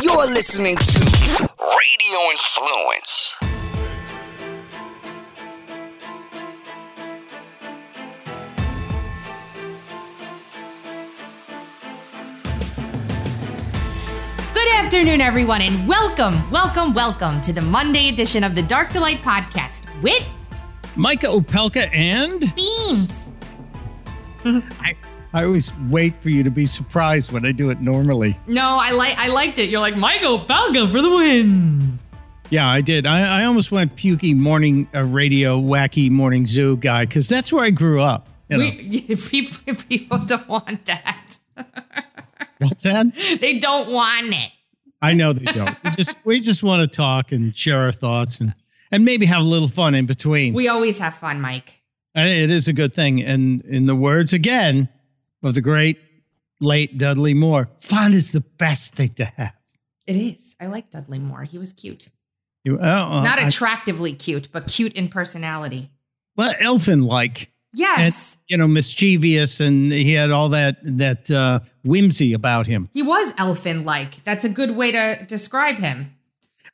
You're listening to Radio Influence. Good afternoon, everyone, and welcome, welcome, welcome to the Monday edition of the Dark Delight podcast with Micah Opelka and Beans. I, I always wait for you to be surprised when I do it normally. No, I like I liked it. You're like Mike Opelka for the win. Yeah, I did. I, I almost went pukey morning uh, radio, wacky morning zoo guy because that's where I grew up. You know. We, people, people don't want that. What's that? they don't want it. I know they don't. we just we just want to talk and share our thoughts and and maybe have a little fun in between. We always have fun, Mike. Uh, It is a good thing. And in the words again of the great late Dudley Moore, fun is the best thing to have. It is. I like Dudley Moore. He was cute. You, uh, uh, Not I- attractively cute, but cute in personality. well, elfin like. Yes. you know, mischievous, and he had all that that uh, whimsy about him. he was elfin like. That's a good way to describe him.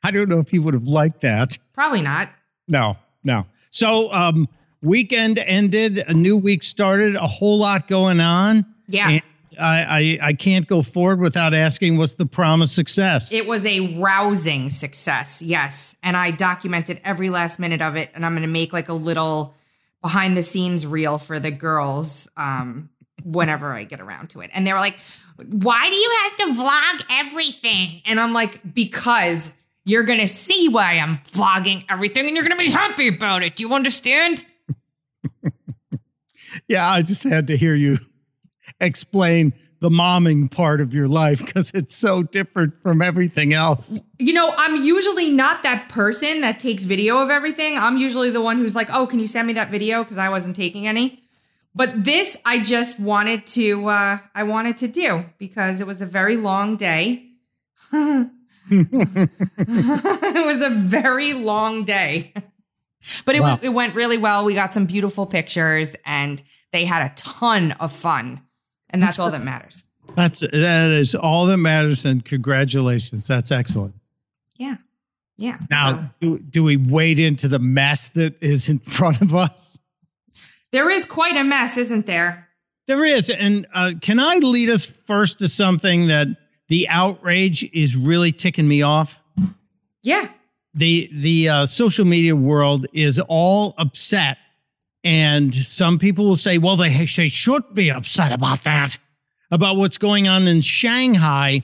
I don't know if he would have liked that. Probably not. No, no. So, um, weekend ended, a new week started, a whole lot going on. Yeah. And I, I I can't go forward without asking, what's the promise success? It was a rousing success, yes. And I documented every last minute of it. And I'm going to make like a little behind the scenes reel for the girls um, whenever I get around to it. And they were like, why do you have to vlog everything? And I'm like, because you're going to see why I'm vlogging everything and you're going to be happy about it. Do you understand? Yeah, I just had to hear you explain the momming part of your life because it's so different from everything else. You know, I'm usually not that person that takes video of everything. I'm usually the one who's like, "Oh, can you send me that video?" because I wasn't taking any. But this I just wanted to uh I wanted to do because it was a very long day. it was a very long day. But it Wow. it went really well. We got some beautiful pictures and they had a ton of fun. And that's all that matters. That's that is all that matters, and congratulations. That's excellent. Yeah. Yeah. Now, So- do, do we wade into the mess that is in front of us? there is quite a mess, isn't there? There is. And uh, can I lead us first to something that the outrage is really ticking me off? Yeah. The the uh, social media world is all upset, and some people will say, "Well, they, they should be upset about that, about what's going on in Shanghai."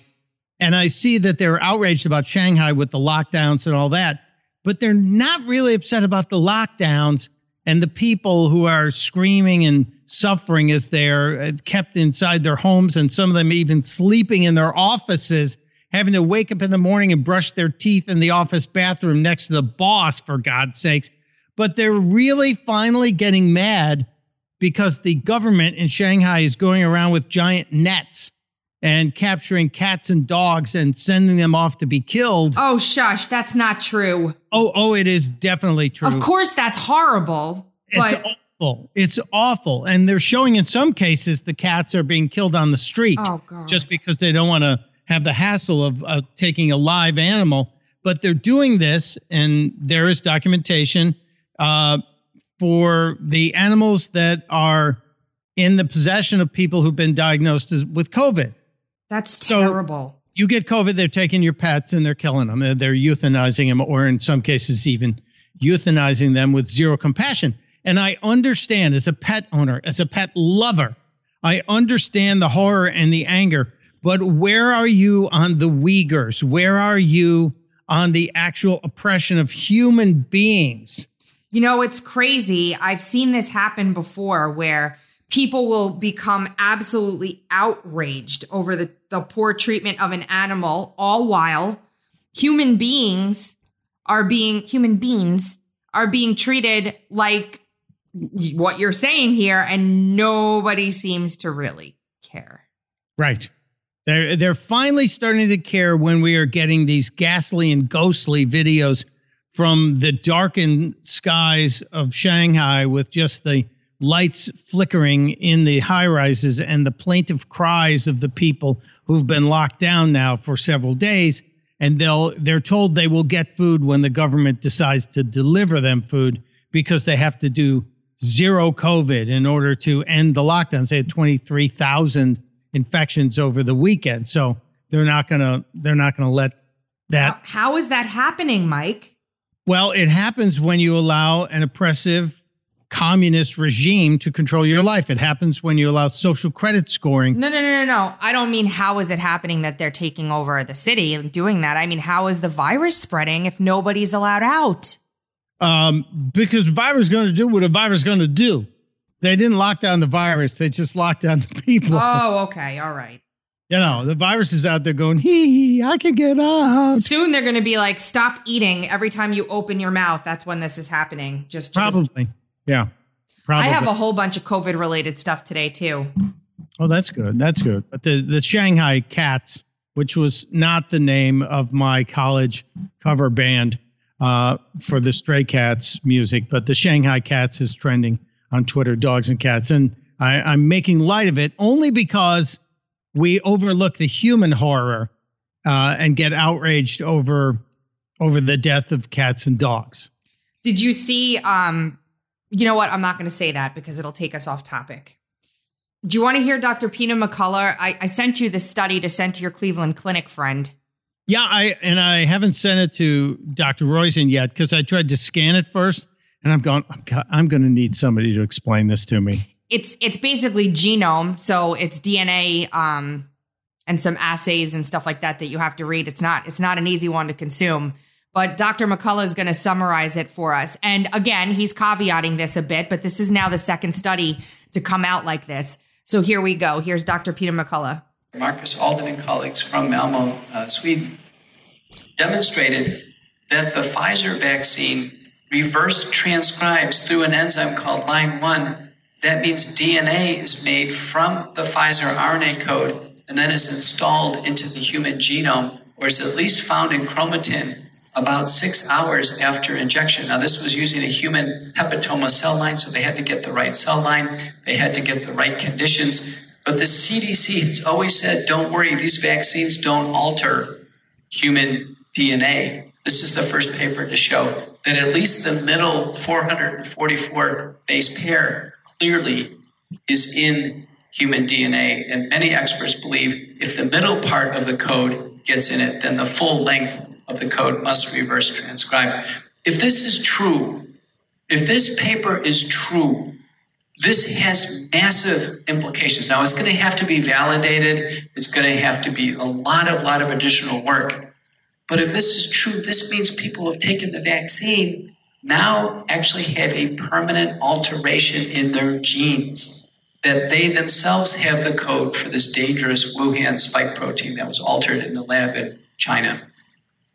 And I see that they're outraged about Shanghai with the lockdowns and all that, but they're not really upset about the lockdowns and the people who are screaming and suffering as they're uh, kept inside their homes and some of them even sleeping in their offices having to wake up in the morning and brush their teeth in the office bathroom next to the boss for god's sakes but they're really finally getting mad because the government in shanghai is going around with giant nets and capturing cats and dogs and sending them off to be killed Oh, shush. That's not true. oh oh it is definitely true Of course, that's horrible. it's But awful. It's awful. And they're showing in some cases the cats are being killed on the street Oh, God. just because they don't want to have the hassle of uh, taking a live animal. But they're doing this, and there is documentation uh, for the animals that are in the possession of people who've been diagnosed as, with COVID. that's so- terrible. You get COVID, they're taking your pets and they're killing them. They're- They're euthanizing them, or in some cases, even euthanizing them with zero compassion. And I understand as a pet owner, as a pet lover, I understand the horror and the anger. But where are you on the Uyghurs? Where are you on the actual oppression of human beings? You know, it's crazy. I've seen this happen before where people will become absolutely outraged over the, the poor treatment of an animal, all while human beings are being human beings are being treated like what you're saying here, and nobody seems to really care. Right. They're they're finally starting to care when we are getting these ghastly and ghostly videos from the darkened skies of Shanghai with just the lights flickering in the high rises and the plaintive cries of the people who've been locked down now for several days. and they'll they're told they will get food when the government decides to deliver them food because they have to do zero COVID in order to end the lockdowns. They had 23,000 infections over the weekend. So they're not going to they're not going to let that how, how is that happening, Mike? Well, it happens when you allow an oppressive communist regime to control your life. It happens when you allow social credit scoring. No, no, no, no, no. I don't mean how is it happening that they're taking over the city and doing that. I mean, how is the virus spreading if nobody's allowed out? Um, because virus is going to do what a virus is going to do. They didn't lock down the virus; they just locked down the people. Oh, okay, all right. You know, the virus is out there going, hee, I can get out. Soon they're going to be like, stop eating every time you open your mouth. That's when this is happening. Just probably. Yeah. Probably. I have a whole bunch of COVID related stuff today too. Oh, that's good. That's good. But the, the Shanghai Cats, which was not the name of my college cover band uh, for the Stray Cats music, but the Shanghai Cats is trending on Twitter, dogs and cats. And I, I'm making light of it only because we overlook the human horror uh, and get outraged over over the death of cats and dogs. Did you see? Um, you know what? I'm not going to say that because it'll take us off topic. Do you want to hear Dr. Peter McCullough? I, I sent you the study to send to your Cleveland Clinic friend. Yeah, I and I haven't sent it to Dr. Roizen yet because I tried to scan it first, and I'm going. I'm going to need somebody to explain this to me it's it's basically genome, so it's DNA um, and some assays and stuff like that that you have to read. It's not it's not an easy one to consume. But Dr. McCullough is going to summarize it for us. And again, he's caveating this a bit, but this is now the second study to come out like this. So here we go. Here's Dr. Peter McCullough. Marcus Alden and colleagues from Malmo, uh, Sweden, demonstrated that the Pfizer vaccine reverse transcribes through an enzyme called LINE1 that means DNA is made from the Pfizer RNA code and then is installed into the human genome, or is at least found in chromatin about six hours after injection. Now, this was using a human hepatoma cell line, so they had to get the right cell line, they had to get the right conditions. But the CDC has always said, don't worry, these vaccines don't alter human DNA. This is the first paper to show that at least the middle 444 base pair clearly is in human DNA. And many experts believe if the middle part of the code gets in it, then the full length of the code must reverse transcribe. If this is true, if this paper is true, this has massive implications. Now it's going to have to be validated. It's going to have to be a lot of, lot of additional work. But if this is true, this means people who have taken the vaccine now actually have a permanent alteration in their genes that they themselves have the code for this dangerous Wuhan spike protein that was altered in the lab in China.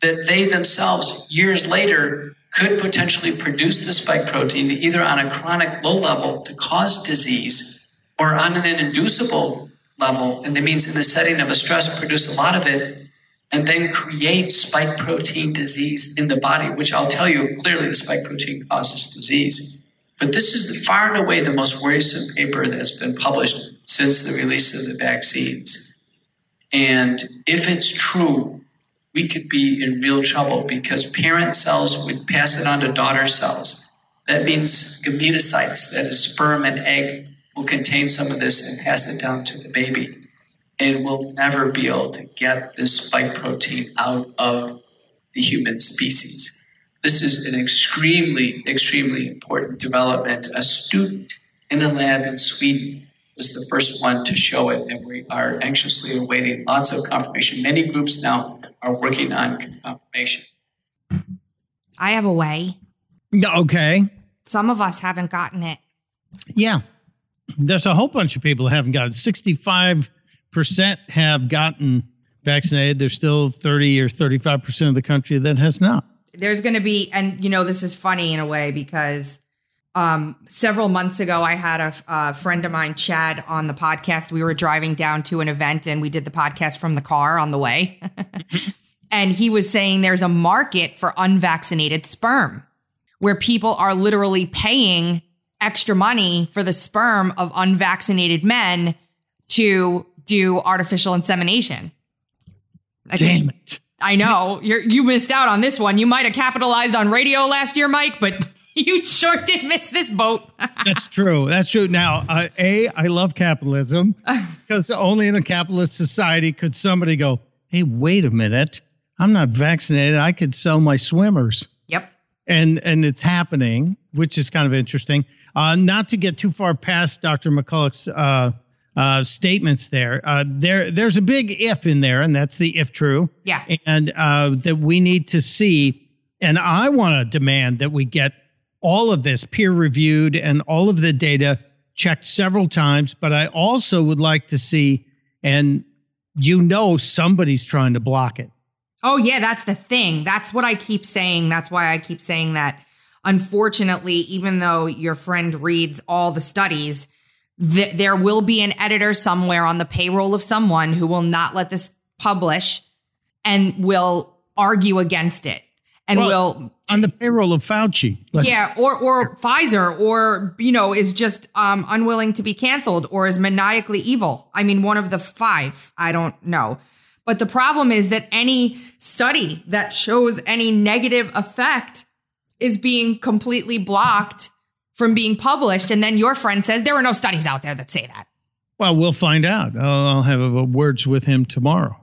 That they themselves, years later, could potentially produce the spike protein either on a chronic low level to cause disease or on an inducible level. And that means in the setting of a stress, produce a lot of it and then create spike protein disease in the body, which I'll tell you clearly the spike protein causes disease. But this is far and away the most worrisome paper that's been published since the release of the vaccines. And if it's true, we could be in real trouble because parent cells would pass it on to daughter cells. That means gametocytes, that is sperm and egg, will contain some of this and pass it down to the baby and we'll never be able to get this spike protein out of the human species. This is an extremely, extremely important development. A student in a lab in Sweden was the first one to show it, and we are anxiously awaiting lots of confirmation. Many groups now are working on confirmation. I have a way. Okay. Some of us haven't gotten it. Yeah. There's a whole bunch of people who haven't gotten it. 65 percent have gotten vaccinated. There's still 30 or 35 percent of the country that has not. There's going to be, and you know, this is funny in a way because um, several months ago, I had a, a, friend of mine, Chad, on the podcast. We were driving down to an event and we did the podcast from the car on the way. and he was saying there's a market for unvaccinated sperm where people are literally paying extra money for the sperm of unvaccinated men to do artificial insemination. I Damn it. I know you you missed out on this one. You might have capitalized on radio last year, Mike, but you sure did miss this boat. That's true. That's true. Now, uh, A, I love capitalism because only in a capitalist society could somebody go, hey, wait a minute. I'm not vaccinated. I could sell my swimmers. yep. And, and it's happening, which is kind of interesting. Uh, not to get too far past Dr. McCullough's uh, uh, statements there. Uh, there, there's a big if in there, and that's the if true. Yeah. And uh, that we need to see, and I want to demand that we get all of this peer reviewed and all of the data checked several times. But I also would like to see, and you know, somebody's trying to block it. Oh, yeah, that's the thing. That's what I keep saying. That's why I keep saying that. Unfortunately, even though your friend reads all the studies, th- there will be an editor somewhere on the payroll of someone who will not let this publish and will argue against it and Well, will On the payroll of Fauci. Let's- yeah or or pfizer or you know is just um unwilling to be canceled or is maniacally evil i mean one of the five i don't know but the problem is that any study that shows any negative effect is being completely blocked from being published and then your friend says there are no studies out there that say that Well, we'll find out. I'll, have words with him tomorrow.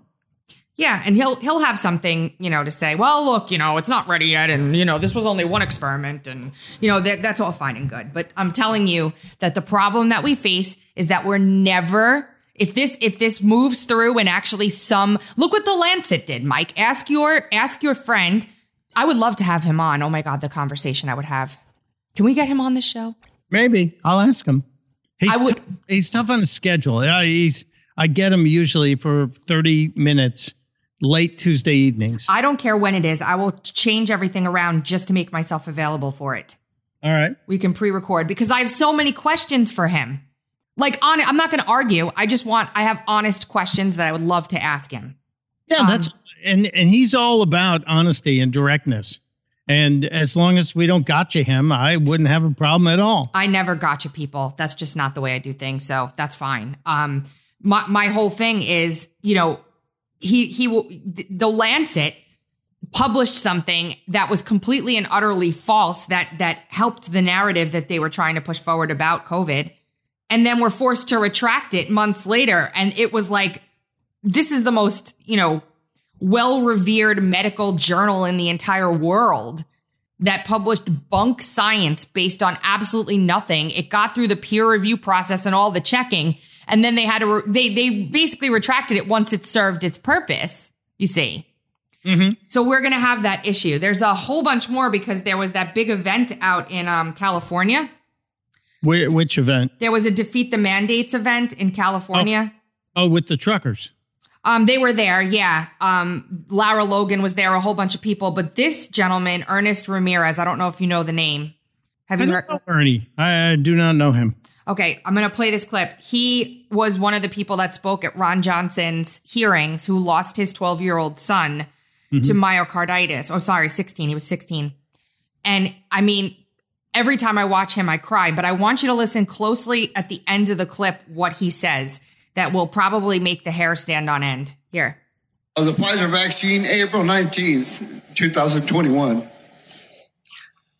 Yeah, and he'll he'll have something, you know, to say. Well, look, you know, it's not ready yet, and you know, this was only one experiment, and you know, that that's all fine and good. But I'm telling you that the problem that we face is that we're never. If this if this moves through and actually some look what the Lancet did, Mike. Ask your ask your friend. I would love to have him on. Oh my god, the conversation I would have. Can we get him on the show? Maybe I'll ask him. He's I would- tou- he's tough on his schedule. He's I get him usually for 30 minutes late Tuesday evenings. I don't care when it is. I will change everything around just to make myself available for it. All right. we can pre-record because I have so many questions for him. Like on I'm not going to argue. I just want I have honest questions that I would love to ask him. Yeah, Um, that's and and he's all about honesty and directness. And as long as we don't gotcha him, I wouldn't have a problem at all. I never gotcha people. That's just not the way I do things, so that's fine. Um my my whole thing is, you know, he he will the Lancet published something that was completely and utterly false that that helped the narrative that they were trying to push forward about COVID and then were forced to retract it months later and it was like this is the most, you know, well-revered medical journal in the entire world that published bunk science based on absolutely nothing. It got through the peer review process and all the checking and then they had to re- they they basically retracted it once it served its purpose, you see. So we're going to have that issue. There's a whole bunch more because there was that big event out in um, California. Wh- which event? There was a defeat the mandates event in California. Oh, with the truckers. Um, they were there, yeah. Um, Lara Logan was there, a whole bunch of people, but this gentleman, Ernest Ramirez, I don't know if you know the name. Have I you don't heard? know Ernie. I, I do not know him. Okay, I'm going to play this clip. He was one of the people that spoke at Ron Johnson's hearings who lost his 12 year old son to myocarditis. Oh, sorry, 16. He was 16. And I mean, every time I watch him, I cry, but I want you to listen closely at the end of the clip what he says that will probably make the hair stand on end. Here. of the Pfizer vaccine April 19th, 2021.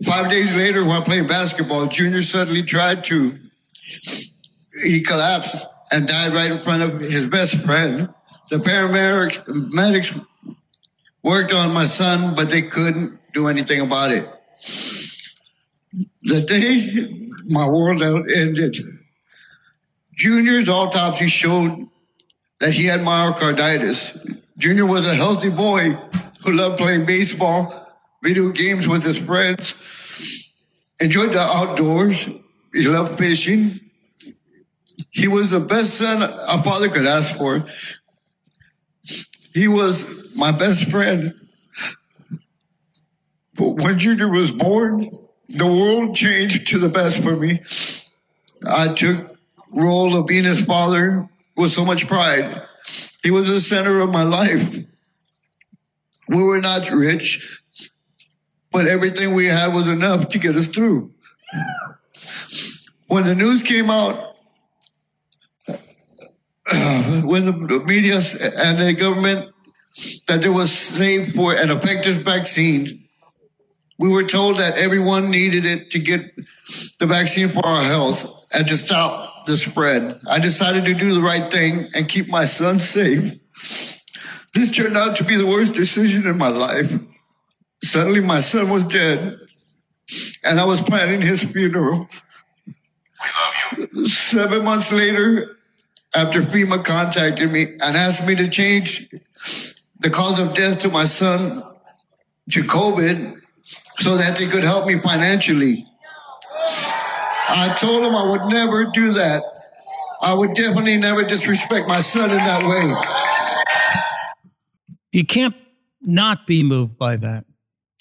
Five days later, while playing basketball, Junior suddenly tried to. He collapsed and died right in front of his best friend. The paramedics medics worked on my son, but they couldn't do anything about it. The day my world ended, Junior's autopsy showed that he had myocarditis. Junior was a healthy boy who loved playing baseball, video games with his friends, enjoyed the outdoors. He loved fishing. He was the best son a father could ask for. He was my best friend. But when Junior was born, the world changed to the best for me. I took role of being his father with so much pride. He was the center of my life. We were not rich, but everything we had was enough to get us through. When the news came out, when the media and the government, that there was safe for an effective vaccine. We were told that everyone needed it to get the vaccine for our health and to stop the spread. I decided to do the right thing and keep my son safe. This turned out to be the worst decision in my life. Suddenly, my son was dead, and I was planning his funeral. We love you. Seven months later, after FEMA contacted me and asked me to change the cause of death to my son to COVID so that they could help me financially. I told him I would never do that. I would definitely never disrespect my son in that way. You can't not be moved by that.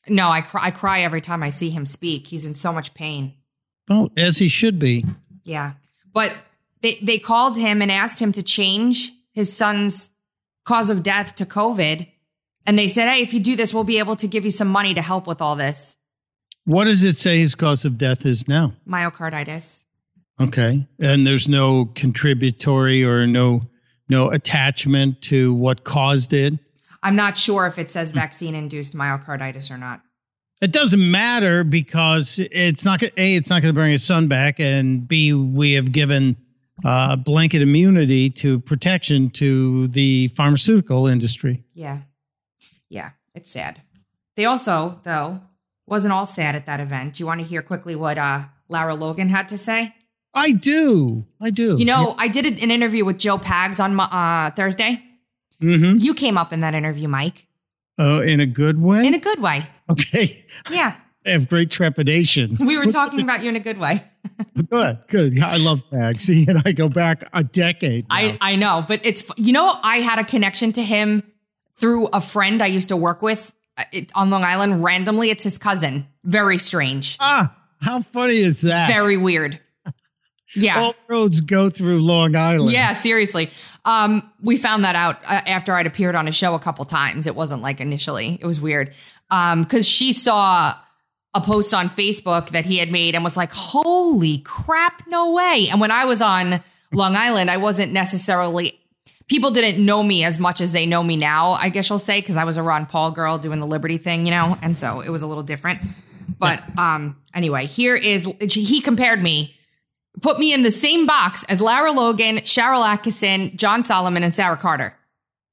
No, I cry, I cry every time I see him speak. He's in so much pain. Oh, as he should be. Yeah. But they, they called him and asked him to change his son's cause of death to COVID. And they said, hey, if you do this, we'll be able to give you some money to help with all this. What does it say his cause of death is now? Myocarditis. Okay. And there's no contributory or no no attachment to what caused it. I'm not sure if it says vaccine induced myocarditis or not. It doesn't matter because it's not a. It's not going to bring his son back, and b. We have given uh, blanket immunity to protection to the pharmaceutical industry. Yeah. Yeah. It's sad. They also, though, wasn't all sad at that event. Do you want to hear quickly what uh, Lara Logan had to say? I do. I do. You know, I did an interview with Joe Pags on uh, Thursday. hmm You came up in that interview, Mike, Oh, in a good way. in a good way. okay. Yeah. I have great trepidation. We were talking about you in a good way. good. Good. Yeah, I love Pags. He and I go back a decade. now. I, I know, but it's, you know, I had a connection to him through a friend I used to work with it, on Long Island randomly. It's his cousin. Very strange. ah, how funny is that? Very weird. Yeah. All roads go through Long Island. Yeah, seriously. Um, we found that out uh, after I'd appeared on a show a couple times. It wasn't like initially. It was weird. Um, cause she saw a post on Facebook that he had made and was like, holy crap, no way. And when I was on Long Island, I wasn't necessarily, people didn't know me as much as they know me now, I guess you'll say, because I was a Ron Paul girl doing the Liberty thing, you know? And so it was a little different. But um, anyway, here is, he compared me put me in the same box as Lara Logan, Sharyl Attkisson, John Solomon, and Sarah Carter.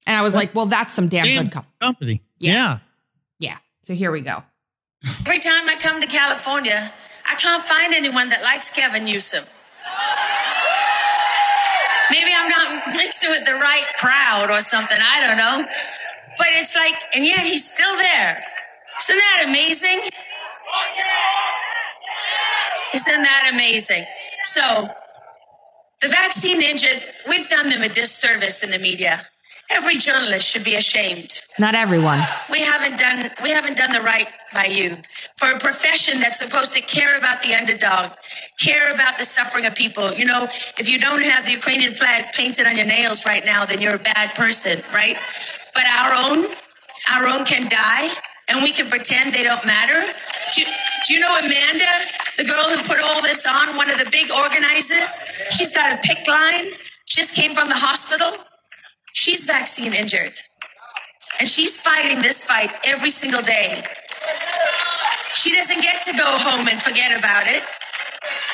And I was like, well, that's some damn, Damn good com- company. Yeah. yeah. Yeah. So here we go. Every time I come to California, I can't find anyone that likes Gavin Newsom. With the right crowd or something. I don't know. But it's like, and yet he's still there. Isn't that amazing? Isn't that amazing? So, the vaccine injured, we've done them a disservice in the media. Every journalist should be ashamed. Not everyone. we haven't done we haven't done the right by you. For a profession that's supposed to care about the underdog care about the suffering of people you know if you don't have the ukrainian flag painted on your nails right now then you're a bad person right? But our own our own can die and we can pretend they don't matter. Do you, do you know amanda the girl who put all this on one of the big organizers? She's got a PICC line. Just came from the hospital she's vaccine injured and she's fighting this fight every single day. She doesn't get to go home and forget about it,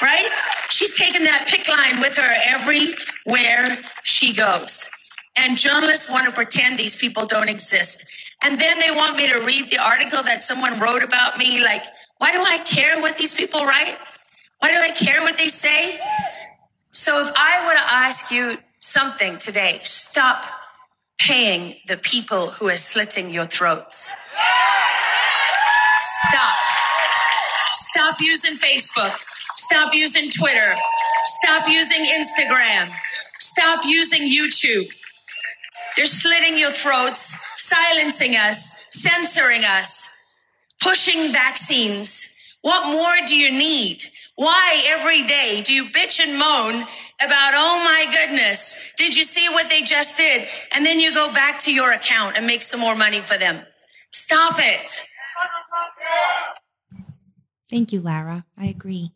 right? She's taking that PICC line with her everywhere she goes. And journalists want to pretend these people don't exist. And then they want me to read the article that someone wrote about me. Like, why do I care what these people write? Why do I care what they say? So if I were to ask you something today, stop paying the people who are slitting your throats. Stop. Stop using Facebook. Stop using Twitter. Stop using Instagram. Stop using YouTube. They're slitting your throats, silencing us, censoring us, pushing vaccines. What more do you need? Why every day do you bitch and moan about, oh my goodness, did you see what they just did? And then you go back to your account and make some more money for them. Stop it. Thank you, Lara. I agree.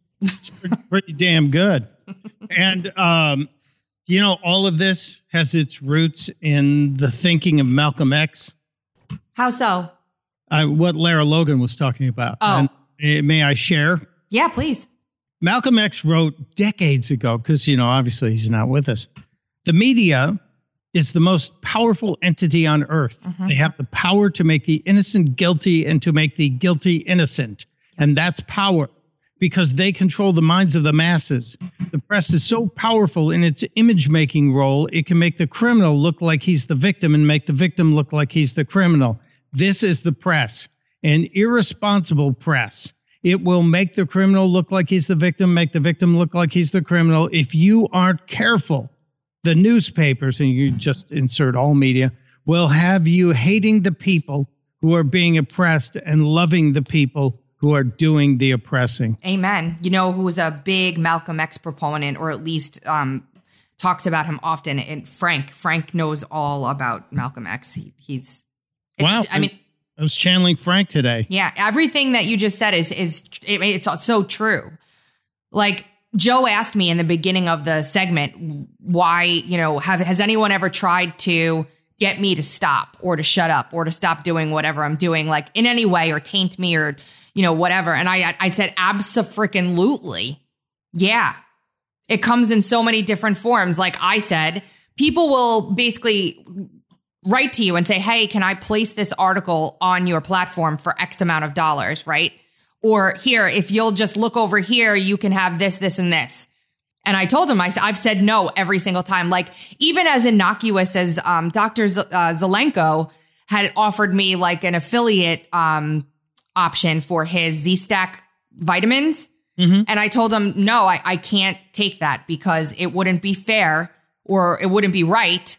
pretty, pretty damn good. and um, you know, all of this has its roots in the thinking of Malcolm X. How so? Uh, what Lara Logan was talking about. Oh. And, uh, may I share? Yeah, please. Malcolm X wrote decades ago, because, you know, obviously he's not with us. The media is the most powerful entity on earth. Mm-hmm. They have the power to make the innocent guilty and to make the guilty innocent. And that's power because they control the minds of the masses. The press is so powerful in its image making role, it can make the criminal look like he's the victim and make the victim look like he's the criminal. This is the press, an irresponsible press. It will make the criminal look like he's the victim, make the victim look like he's the criminal. If you aren't careful, the newspapers, and you just insert all media, will have you hating the people who are being oppressed and loving the people who are doing the oppressing. Amen. You know who's a big Malcolm X proponent, or at least um, talks about him often? And Frank. Frank knows all about Malcolm X. He, he's. It's, Wow. I mean, I was channeling Frank today. yeah. Everything that you just said is is it, it's so true. Like Joe asked me in the beginning of the segment, why you know have has anyone ever tried to get me to stop or to shut up or to stop doing whatever I'm doing, like in any way, or taint me or you know whatever? And I I said absolutely, yeah. It comes in so many different forms. Like I said, people will basically write to you and say, Hey, can I place this article on your platform for X amount of dollars? Right. Or here, if you'll just look over here, you can have this, this, and this. And I told him, I, I've said no every single time. Like, even as innocuous as um, Dr. Z- uh, Zelenko had offered me like an affiliate um, option for his Z Stack vitamins. Mhm. And I told him, no, I, I can't take that because it wouldn't be fair or it wouldn't be right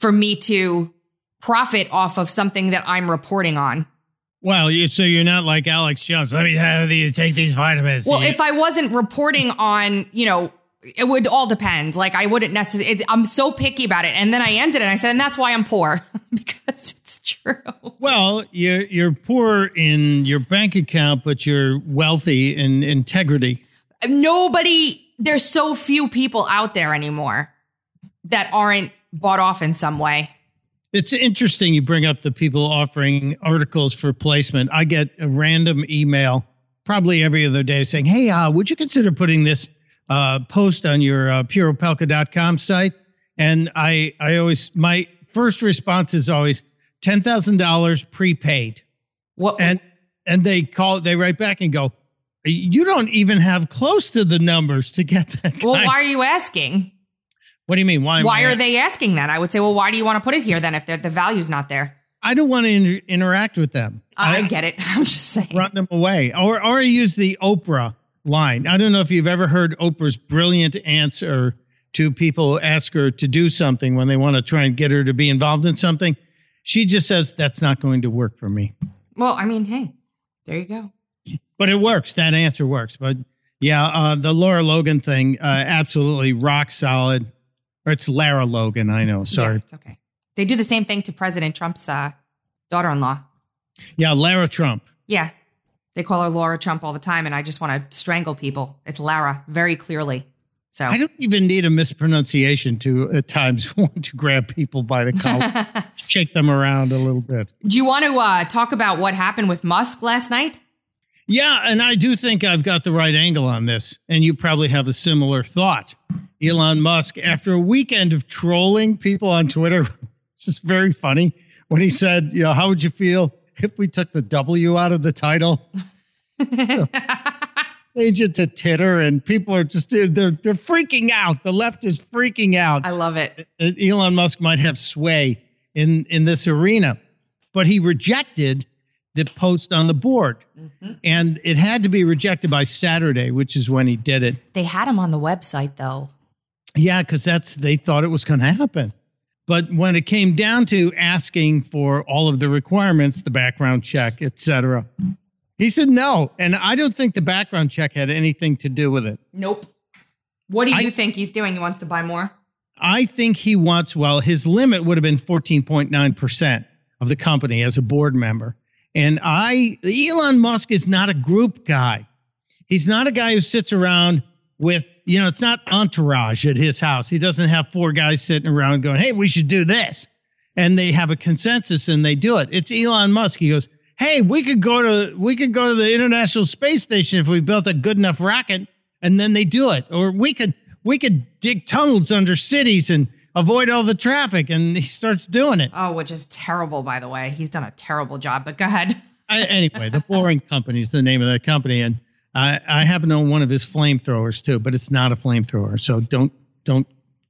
for me to profit off of something that I'm reporting on. Well, you, so you're not like Alex Jones. Let me have you take these vitamins. Well, if I wasn't reporting on, you know, it would all depend. Like I wouldn't necessarily, I'm so picky about it. And then I ended it and I said, and that's why I'm poor because it's true. Well, you're you're poor in your bank account, but you're wealthy in integrity. Nobody, there's so few people out there anymore that aren't bought off in some way. It's interesting you bring up the people offering articles for placement. I get a random email probably every other day saying, "Hey, uh, would you consider putting this uh, post on your uh, pureopelka.com site?" And I I always my first response is always ten thousand dollars prepaid. What, and and they call they write back and go you don't even have close to the numbers to get that well, why are you asking? What do you mean why Why I- are they asking that? I would say, well, why do you want to put it here then if the value's not there? i don't want to inter- interact with them I, get it. I'm just saying. run them away or or I use the oprah line i don't know if you've ever heard oprah's brilliant answer to people who ask her to do something when they want to try and get her to be involved in something she just says that's not going to work for me Well, I mean, hey, there you go. but it works. That answer works. But yeah, uh, the Laura Logan thing, uh, absolutely rock solid. Or it's Lara Logan. I know. Yeah, Sorry. it's okay. They do the same thing to President Trump's uh, daughter-in-law. Yeah, Lara Trump. Yeah, they call her Laura Trump all the time, and I just want to strangle people. It's Lara, very clearly. So I don't even need a mispronunciation to at times want to grab people by the collar, shake them around a little bit. do you want to uh, talk about what happened with Musk last night? Yeah, and I do think I've got the right angle on this, and you probably have a similar thought. Elon Musk, after a weekend of trolling people on Twitter, just very funny when he said, "You know, how would you feel if we took the W out of the title?" So, Change it to titter, and people are just they're they're freaking out. The left is freaking out. I love it. Elon Musk might have sway in in this arena, but he rejected the post on the board, mm-hmm. and it had to be rejected by Saturday, which is when he did it. They had him on the website though. Yeah, because that's they thought it was going to happen, but when it came down to asking for all of the requirements, the background check, etc., he said no, and I don't think the background check had anything to do with it. Nope. What do you I- think he's doing? He wants to buy more. I think he wants, well, his limit would have been 14.9% of the company as a board member. And I, Elon Musk is not a group guy. He's not a guy who sits around with, you know, it's not entourage at his house. He doesn't have four guys sitting around going, hey, we should do this. and they have a consensus and they do it. It's Elon Musk. He goes, "Hey, we could go to we could go to the International Space Station if we built a good enough rocket." And then they do it. Or we could we could dig tunnels under cities and avoid all the traffic and he starts doing it. Oh, which is terrible by the way. He's done a terrible job, but go ahead. I, anyway, the Boring Company is the name of that company, and I, I happen to own one of his flamethrowers too, but it's not a flamethrower, so don't don't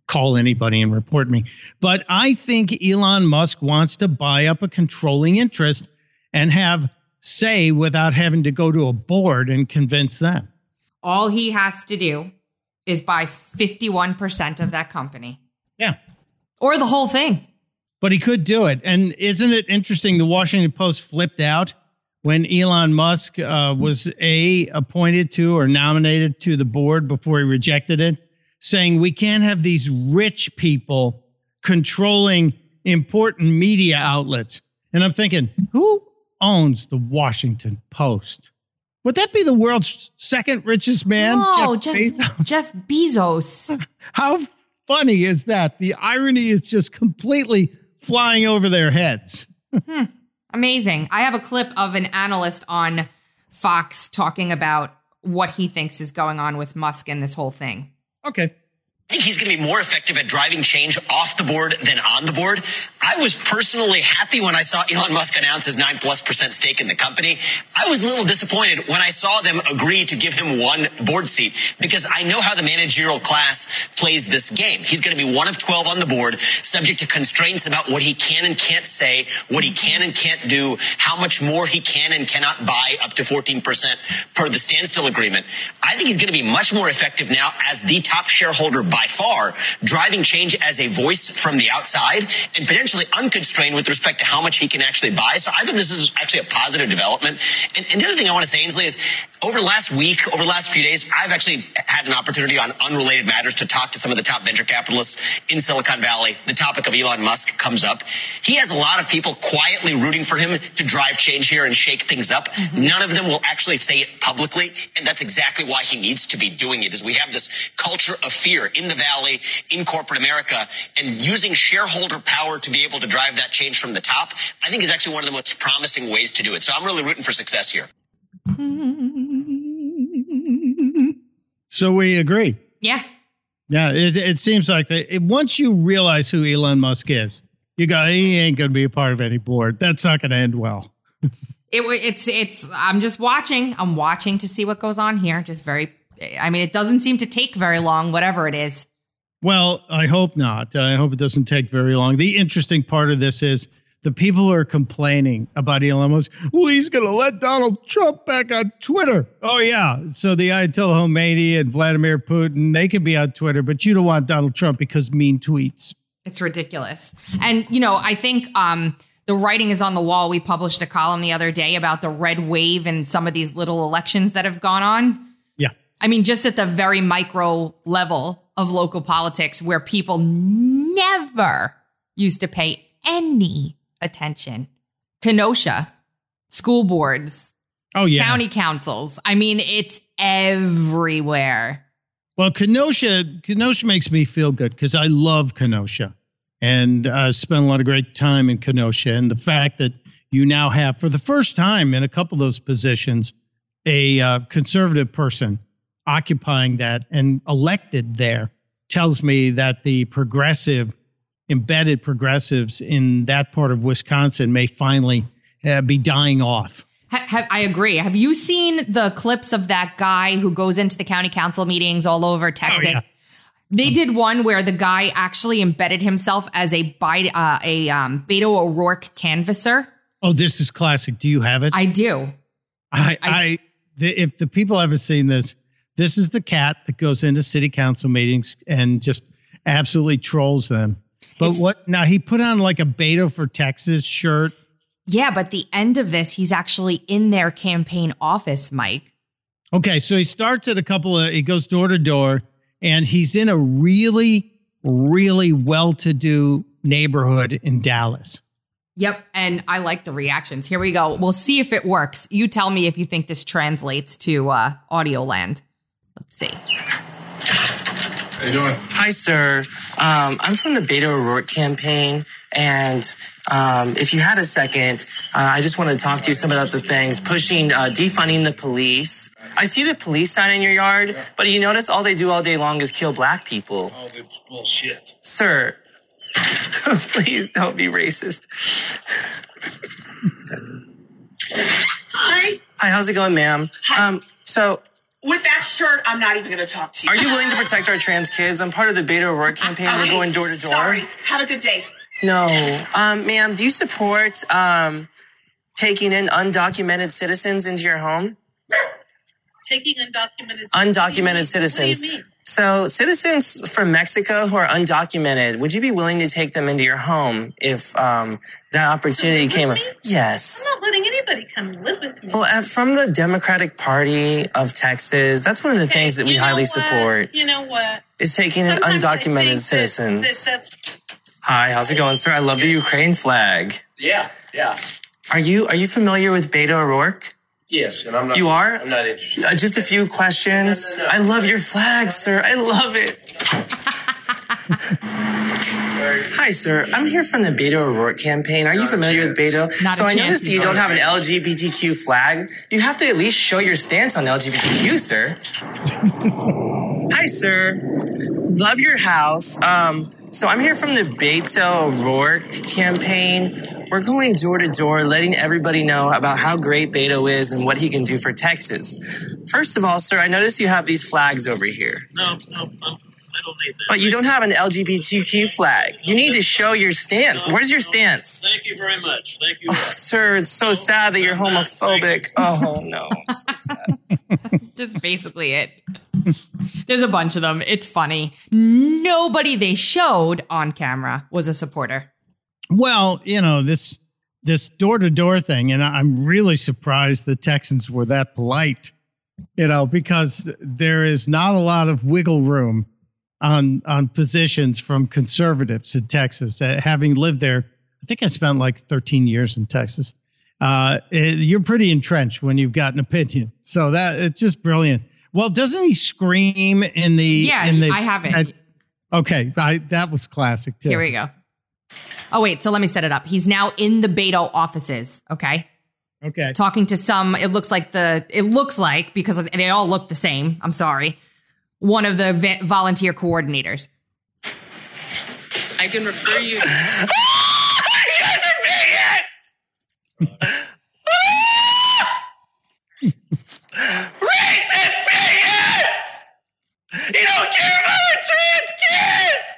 call anybody and report me. But I think Elon Musk wants to buy up a controlling interest and have say without having to go to a board and convince them. All he has to do is buy 51% of that company Yeah. or the whole thing. But he could do it. And isn't it interesting? The Washington Post flipped out when Elon Musk uh, was A, appointed to or nominated to the board before he rejected it, saying we can't have these rich people controlling important media outlets. And I'm thinking, who owns the Washington Post? Would that be the world's second richest man? no, Jeff, Bezos? Jeff Bezos. How funny is that? The irony is just completely flying over their heads. Hmm. Amazing. I have a clip of an analyst on Fox talking about what he thinks is going on with Musk and this whole thing. Okay. I think he's going to be more effective at driving change off the board than on the board. I was personally happy when I saw Elon Musk announce his nine plus percent stake in the company. I was a little disappointed when I saw them agree to give him one board seat because I know how the managerial class plays this game. He's going to be one of 12 on the board, subject to constraints about what he can and can't say, what he can and can't do, how much more he can and cannot buy up to 14% per the standstill agreement. I think he's going to be much more effective now as the top shareholder by far, driving change as a voice from the outside and potentially unconstrained with respect to how much he can actually buy. So I think this is actually a positive development. And, and the other thing I want to say, Ainsley, is over the last week, over the last few days, I've actually had an opportunity on unrelated matters to talk to some of the top venture capitalists in Silicon Valley. The topic of Elon Musk comes up. He has a lot of people quietly rooting for him to drive change here and shake things up. Mm-hmm. None of them will actually say it publicly. And that's exactly why he needs to be doing it is we have this culture of fear in the valley, in corporate America, and using shareholder power to be able to drive that change from the top, I think is actually one of the most promising ways to do it. So I'm really rooting for success here. So we agree. Yeah. Yeah, it, it seems like that. It, once you realize who Elon Musk is, you go, he ain't going to be a part of any board. That's not going to end well. It, it's it's I'm just watching. I'm watching to see what goes on here. Just very I mean, it doesn't seem to take very long, whatever it is. Well, I hope not. I hope it doesn't take very long. The interesting part of this is the people who are complaining about Elon Musk. Well, he's going to let Donald Trump back on Twitter. Oh yeah. So the Ayatollah Khomeini and Vladimir Putin, they can be on Twitter, but you don't want Donald Trump because mean tweets. It's ridiculous. And you know, I think um the writing is on the wall. We published a column the other day about the red wave and some of these little elections that have gone on. I mean, just at the very micro level of local politics where people never used to pay any attention. Kenosha, school boards, Oh yeah. county councils. I mean, it's everywhere. Well, Kenosha, Kenosha makes me feel good because I love Kenosha and uh, spent a lot of great time in Kenosha. And the fact that you now have, for the first time in a couple of those positions, a uh, conservative person occupying that and elected there tells me that the progressive, embedded progressives in that part of Wisconsin may finally uh, be dying off. I agree. Have you seen the clips of that guy who goes into the county council meetings all over Texas? yeah. They did one where the guy actually embedded himself as a uh, a um, Beto O'Rourke canvasser. Oh, this is classic. Do you have it? I do. I, I- I, the, if the people haven't seen this, this is the cat that goes into city council meetings and just absolutely trolls them. But It's- what now? He put on like a Beto for Texas shirt. Yeah, but the end of this, he's actually in their campaign office, Mike. Okay, so he starts at a couple of. He goes door to door, and he's in a really, really well-to-do neighborhood in Dallas. Yep. And I like the reactions. Here we go. We'll see if it works. You tell me if you think this translates to uh, audio land. Let's see. How you doing? Hi, sir. Um, I'm from the Beto O'Rourke campaign. And um, if you had a second, uh, I just want to talk to you some about the things pushing uh, defunding the police. I see the police sign in your yard, but you notice all they do all day long is kill black people. Oh, that's bullshit. Sir, please don't be racist. Hi. Hi, how's it going, ma'am? Um, so, With that shirt, I'm not even going to talk to you. are you willing to protect our trans kids? I'm part of the Beto O'Rourke campaign. We're going door to door. Sorry. Have a good day. No, um, ma'am. Do you support um, taking in undocumented citizens into your home? Taking undocumented. Undocumented citizens. What do you mean? So, citizens from Mexico who are undocumented, would you be willing to take them into your home if um, that opportunity live came up? Yes. I'm not letting anybody come and live with me. Well, uh, from the Democratic Party of Texas, that's one of the Okay, things that we highly what? support You know what? is taking in Sometimes I undocumented think that- citizens. that Hi, how's it going, sir? I love the Ukraine flag. Yeah, yeah. Are you are you familiar with Beto O'Rourke? Yes, and I'm not. You are? I'm not interested. Uh, just a few questions. No, no, no. I love your flag, sir. I love it. Hi, sir. I'm here from the Beto O'Rourke campaign. Are you familiar with Beto? Not a so I chance noticed that you don't have an LGBTQ flag. You have to at least show your stance on LGBTQ, sir. Hi, sir. Love your house. Um, so I'm here from the Beto O'Rourke campaign. We're going door to door, letting everybody know about how great Beto is and what he can do for Texas. First of all, sir, I notice you have these flags over here, No, no, no. I don't need that. but you don't have an LGBTQ flag. You need to show your stance. Where's your stance? Thank you very much. Thank you. Oh, sir, it's so sad that you're homophobic. Oh, no. So sad. Just basically it. There's a bunch of them. It's funny. Nobody they showed on camera was a supporter. Well, you know this this door to door thing, and I'm really surprised the Texans were that polite. You know, because there is not a lot of wiggle room on on positions from conservatives in Texas. Uh, having lived there, I think I spent like 13 years in Texas. Uh, it- you're pretty entrenched when you've got an opinion. So that it's just brilliant. Well, doesn't he scream in the? Yeah, in the, I have it. Okay, I, that was classic too. Here we go. Oh, wait. So let me set it up. He's now in the Beto offices. Okay. Okay. Talking to some, it looks like the, it looks like, because they all look the same. I'm sorry. One of the va- volunteer coordinators. I can refer you. you guys are bigots! Racist bigots! You don't care about our trans kids!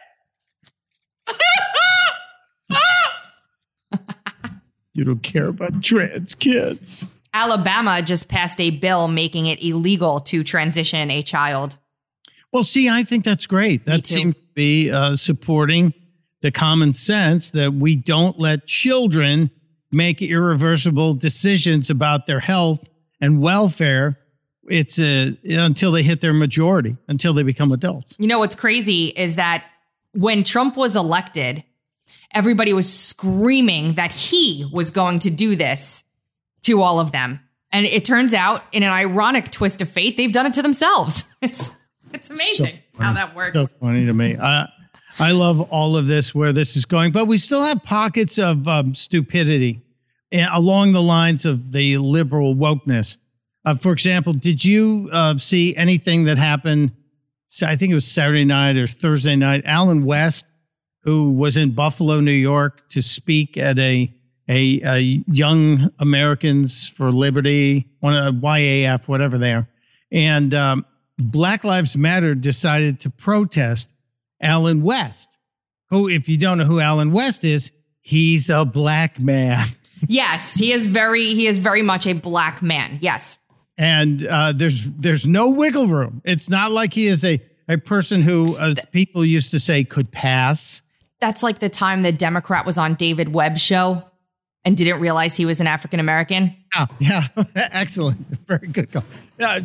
You don't care about trans kids. Alabama just passed a bill making it illegal to transition a child. Well, see, I think that's great. That seems to be uh, supporting the common sense that we don't let children make irreversible decisions about their health and welfare. It's uh, until they hit their majority, until they become adults. You know what's crazy is that when Trump was elected, everybody was screaming that he was going to do this to all of them. And it turns out, in an ironic twist of fate, they've done it to themselves. It's it's amazing how that works. So funny to me. I I love all of this where this is going, but we still have pockets of um, stupidity eh, along the lines of the liberal wokeness. Uh, for example, did you uh, see anything that happened? I think it was Saturday night or Thursday night. Allen West, who was in Buffalo, New York, to speak at a a, a Young Americans for Liberty, one of YAF, whatever they are, and um, Black Lives Matter decided to protest Allen West, who, if you don't know who Allen West is, he's a black man. Yes, he is very he is very much a black man. Yes. and uh, there's there's no wiggle room. It's not like he is a a person who as people used to say could pass. That's like the time the Democrat was on David Webb's show and didn't realize he was an African American. Oh, yeah, excellent, very good call. Uh,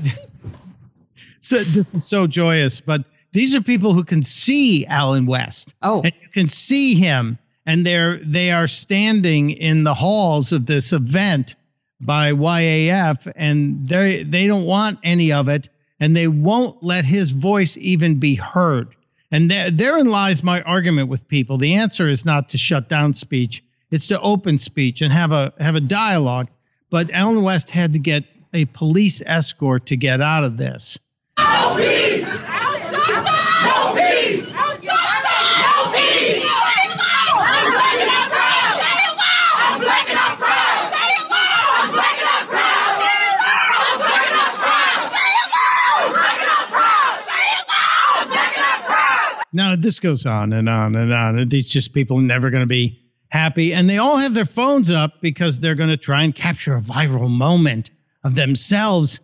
so this is so joyous, but these are people who can see Allen West. Oh. and you can see him, and they're they are standing in the halls of this event by YAF, and they they don't want any of it, and they won't let his voice even be heard. And there, therein lies my argument with people. The answer is not to shut down speech; it's to open speech and have a have a dialogue. But Allen West had to get a police escort to get out of this. This goes on and on and on. These just people never going to be happy, and they all have their phones up because they're going to try and capture a viral moment of themselves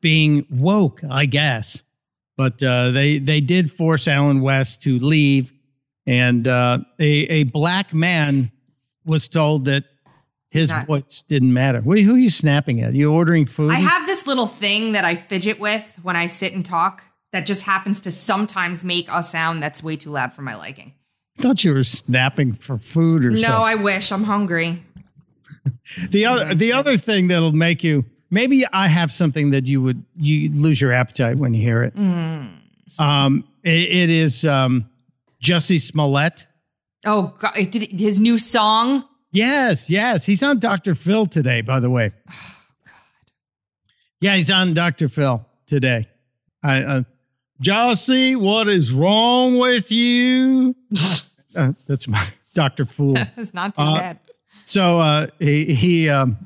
being woke, I guess. But uh, they they did force Allen West to leave, and uh, a a black man was told that his Not- voice didn't matter. What, who are you snapping at? you ordering food? I have this little thing that I fidget with when I sit and talk that just happens to sometimes make a sound that's way too loud for my liking. I thought you were snapping for food or No, something. No, I wish. I'm hungry. The other the other thing that'll make you maybe I have something that you would you lose your appetite when you hear it. Mm. Um, it, it is um, Jussie Smollett. Oh, God. it Did his new song? Yes, yes, he's on Dr. Phil today. By the way, Oh, God. yeah, he's on Dr. Phil today. I, uh, Jussie, what is wrong with you? uh, that's my Dr. Fool. It's not too Uh, bad. So uh, he he um,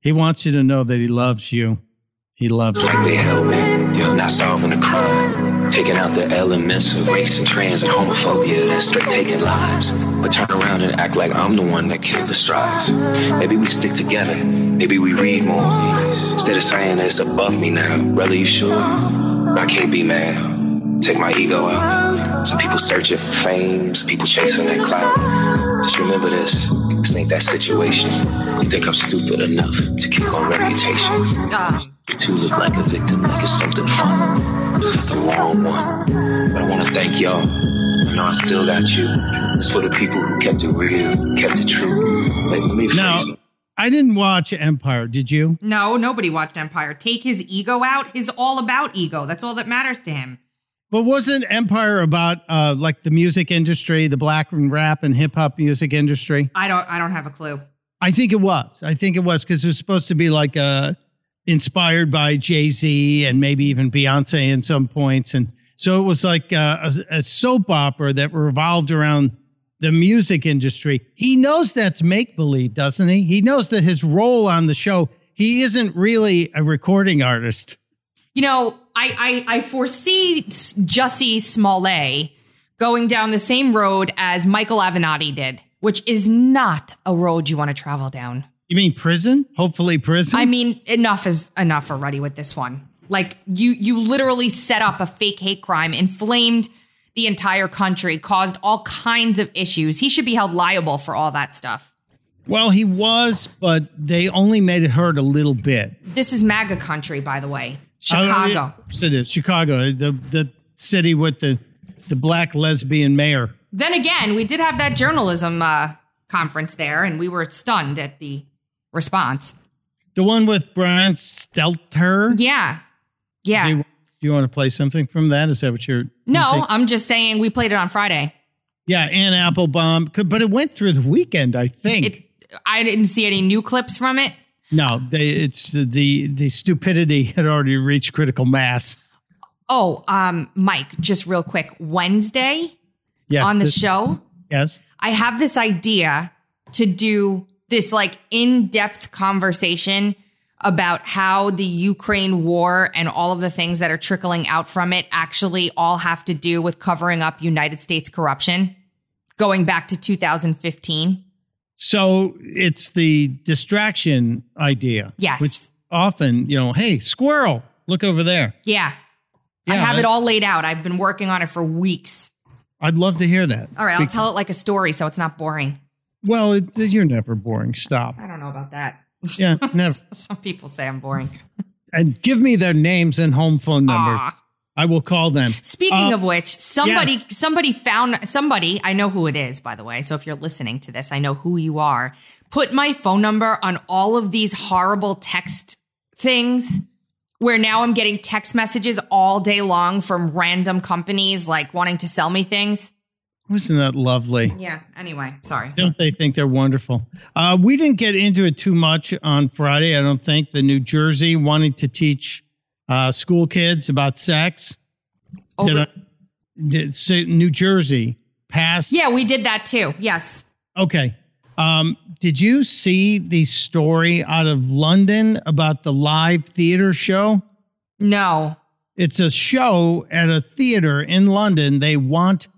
he wants you to know that he loves you. He loves like you. they help me. You're not solving a crime. Taking out the elements of race and trans and homophobia that's straight taking lives. But turn around and act like I'm the one that killed the strides. Maybe we stick together. Maybe we read more of these. Instead of saying that it's above me now. Brother, you sure? I can't be mad. Take my ego out. Some people searching for fame. Some people chasing that clout. Just remember this. This ain't that situation. You think I'm stupid enough to keep my reputation. You two look like a victim, like it's something fun. It's the wrong one. But I want to thank y'all. I know I still got you. It's for the people who kept it real, kept it true. Like, let me Now. I didn't watch Empire. Did you? no, nobody watched Empire. Take his ego out. He's all about ego. That's all that matters to him. But wasn't Empire about uh, like the music industry, the black and rap and hip hop music industry? I don't. I don't have a clue. I think it was. I think it was because it was supposed to be like uh, inspired by Jay Z and maybe even Beyonce in some points, and so it was like uh, a, a soap opera that revolved around the music industry. He knows that's make believe, doesn't he? He knows that his role on the show. He isn't really a recording artist. You know, I I, I foresee Jussie Smollett going down the same road as Michael Avenatti did, which is not a road you want to travel down. You mean prison? Hopefully, prison. I mean, enough is enough already with this one. Like you you literally set up a fake hate crime, inflamed the entire country, caused all kinds of issues. He should be held liable for all that stuff. well, he was, but they only made it hurt a little bit. This is MAGA country, by the way. Oh, Chicago. Yes, it is Chicago, the the city with the the black lesbian mayor. Then again, we did have that journalism uh, conference there, and we were stunned at the response. The one with Brian Stelter. Yeah. Yeah. Do you, do you want to play something from that? Is that what you're? you no, think- I'm just saying we played it on Friday. yeah, and Applebaum, but it went through the weekend, I think. It, I didn't see any new clips from it. no, they, it's the, the the stupidity had already reached critical mass. Oh, um, Mike, just real quick. Wednesday Yes, on the this- show, Yes. I have this idea to do this like in depth conversation about how the Ukraine war and all of the things that are trickling out from it actually all have to do with covering up United States corruption going back to 2015. So it's the distraction idea. Yes. Which often, you know, hey, squirrel, look over there. Yeah. I have I- it all laid out. I've been working on it for weeks. I'd love to hear that. All right, I'll tell it like a story so it's not boring. Well, it, you're never boring. Stop. I don't know about that. Yeah, never. Some people say I'm boring. And give me their names and home phone numbers. Aw. I will call them. Speaking Uh, of which, somebody somebody found somebody, I know who it is by the way. So if you're listening to this, I know who you are. Put my phone number on all of these horrible text things where now I'm getting text messages all day long from random companies like wanting to sell me things. Wasn't that lovely? Yeah. Anyway, sorry. Don't they think they're wonderful? Uh, we didn't get into it too much on Friday. I don't think the New Jersey wanting to teach uh, school kids about sex. Did I, did, so New Jersey passed. Yeah, we did that too. Yes. Okay. Um, did you see the story out of London about the live theater show? No. It's a show at a theater in London. They want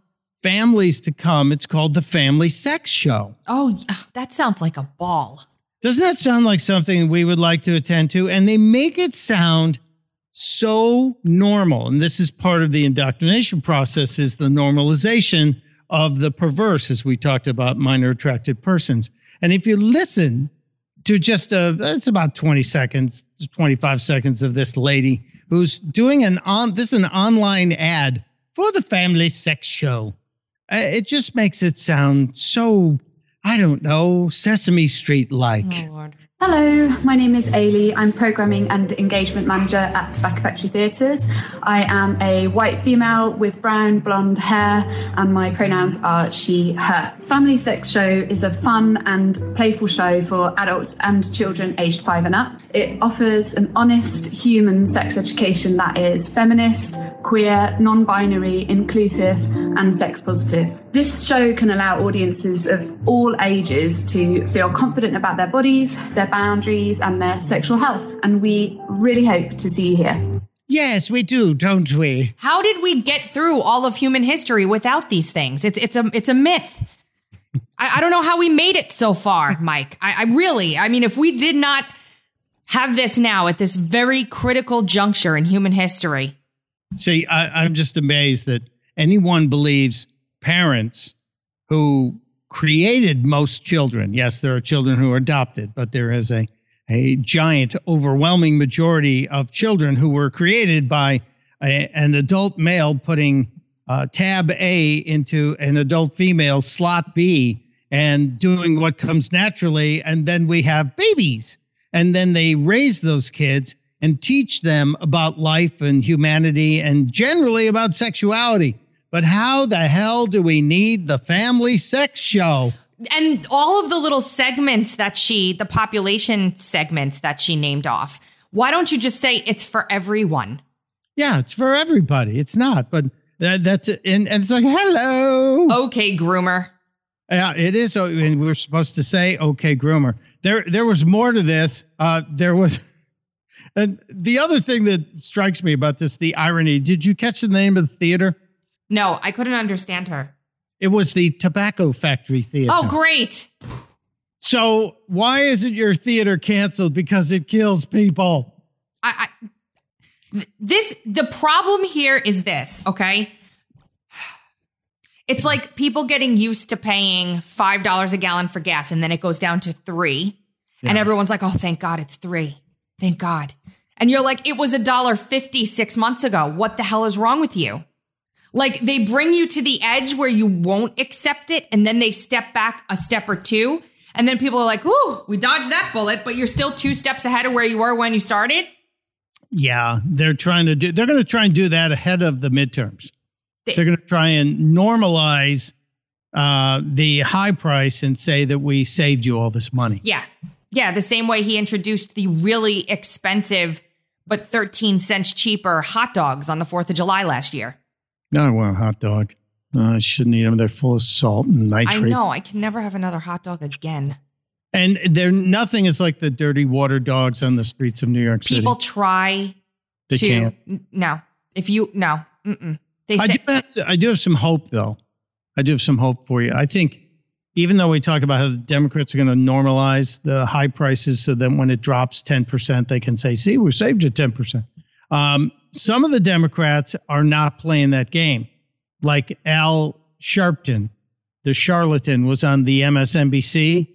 families to come. It's called the Family Sex Show. Oh, that sounds like a ball. Doesn't that sound like something we would like to attend to? And they make it sound so normal. And this is part of the indoctrination process is the normalization of the perverse, as we talked about minor attracted persons. And if you listen to just a, it's about 20 seconds, 25 seconds of this lady who's doing an on, this is an online ad for the family sex show. It just makes it sound so, I don't know, Sesame Street like. Oh, Hello, my name is Ailey. I'm Programming and Engagement Manager at Tobacco Factory Theatres. I am a white female with brown blonde hair, and my pronouns are she, her. Family Sex Show is a fun and playful show for adults and children aged five and up. It offers an honest human sex education that is feminist, queer, non binary, inclusive, and sex positive. This show can allow audiences of all ages to feel confident about their bodies, their boundaries, and their sexual health. And we really hope to see you here. Yes, we do, don't we? How did we get through all of human history without these things? It's it's a it's a myth. I, I don't know how we made it so far, Mike. I, I really, I mean, if we did not have this now at this very critical juncture in human history, See, I, I'm just amazed that anyone believes parents who created most children. Yes, there are children who are adopted, but there is a a giant, overwhelming majority of children who were created by a, an adult male putting uh, tab A into an adult female slot B and doing what comes naturally, and then we have babies, and then they raise those kids and teach them about life and humanity and generally about sexuality. But how the hell do we need the family sex show? and all of the little segments that she, the population segments that she named off, why don't you just say it's for everyone? Yeah, it's for everybody. It's not, but that, that's and, and it's like hello. Okay, groomer. Yeah, it is. oh, And we're supposed to say okay, groomer. There, there was more to this. Uh, there was. And the other thing that strikes me about this, the irony. Did you catch the name of the theater? No, I couldn't understand her. It was the Tobacco Factory Theater. Oh, great. So why isn't your theater canceled? Because it kills people. I, I this the problem here is this, okay? It's like people getting used to paying five dollars a gallon for gas, and then it goes down to three, and everyone's like, "Oh, thank God, it's three. Thank God." And you're like, "It was a dollar fifty six months ago. What the hell is wrong with you?" Like they bring you to the edge where you won't accept it, and then they step back a step or two, and then people are like, "Ooh, we dodged that bullet," but you're still two steps ahead of where you were when you started. Yeah, they're trying to do. They're going to try and do that ahead of the midterms. They're going to try and normalize uh, the high price and say that we saved you all this money. Yeah. Yeah. The same way he introduced the really expensive, but 13 cents cheaper hot dogs on the 4th of July last year. No, I want a hot dog. No, I shouldn't eat them. They're full of salt and nitrate. I know. I can never have another hot dog again. And they're nothing is like the dirty water dogs on the streets of New York City. People try They to. can't. No. If you. No. Mm-mm. They I do, have I do have some hope, though. I do have some hope for you. I think even though we talk about how the Democrats are going to normalize the high prices so that when it drops 10%, they can say, see, we saved you 10%. Um, some of the Democrats are not playing that game. Like Al Sharpton, the charlatan, was on the MSNBC.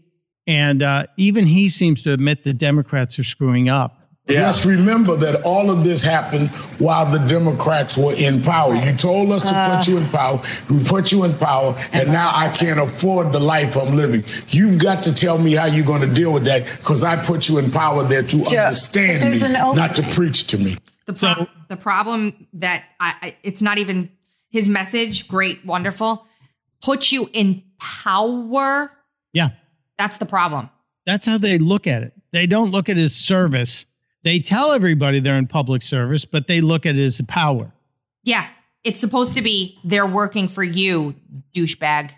And uh, even he seems to admit the Democrats are screwing up. Just remember that all of this happened while the Democrats were in power. You told us to Uh. put you in power. We put you in power, and now I can't afford the life I'm living. You've got to tell me how you're going to deal with that because I put you in power there to Joe, understand me, open- not to preach to me. The pro- the problem that I, I it's not even his message, great, wonderful, put you in power. Yeah. That's the problem. That's how they look at it. They don't look at his service. They tell everybody they're in public service, but they look at it as a power. Yeah. It's supposed to be they're working for you, douchebag.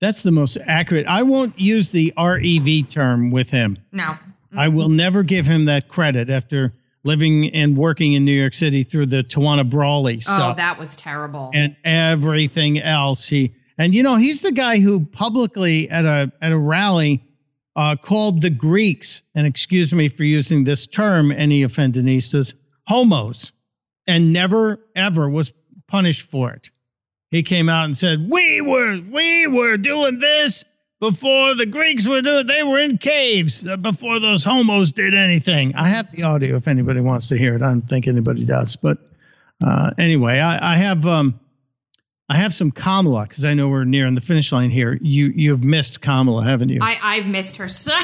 That's the most accurate. I won't use the REV term with him. No. I will mm-hmm. never give him that credit after living and working in New York City through the Tawana Brawley oh, stuff. Oh, that was terrible. and everything else. He and you know he's the guy who publicly at a at a rally uh, called the Greeks and excuse me for using this term, any offendinistas, homos, and never ever was punished for it. He came out and said, "We were we were doing this before the Greeks were doing. They were in caves uh, before those homos did anything." I have the audio if anybody wants to hear it. I don't think anybody does, but uh, anyway, I, I have um, I have some Kamala because I know we're nearing the finish line here. You you've missed Kamala, haven't you? I, I've missed her so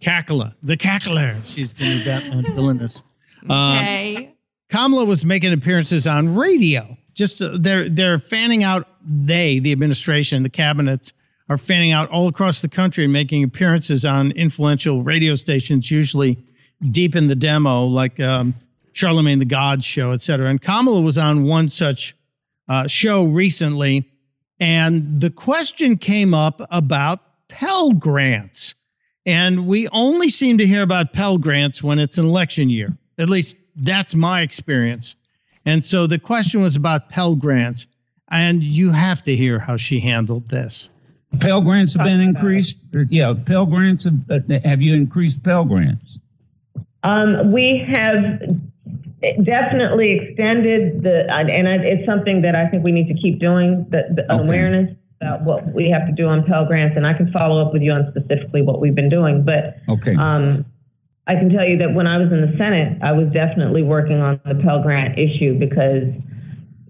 Cackler, the Cackler. She's the new Batman villainess. Um, Okay. Kamala was making appearances on radio. Just uh, they're they're fanning out. They, the administration, the cabinets, are fanning out all across the country and making appearances on influential radio stations, usually deep in the demo, like um, Charlamagne the God show, et cetera. And Kamala was on one such uh, show recently, and the question came up about Pell Grants. And we only seem to hear about Pell Grants when it's an election year. At least that's my experience. And so the question was about Pell Grants. And you have to hear how she handled this. Pell Grants have been increased. Yeah, Pell Grants have, have you increased Pell Grants? Um, we have definitely extended the, and it's something that I think we need to keep doing, the, the Okay. awareness about what we have to do on Pell Grants, and I can follow up with you on specifically what we've been doing. But Okay. um, I can tell you that when I was in the Senate, I was definitely working on the Pell Grant issue because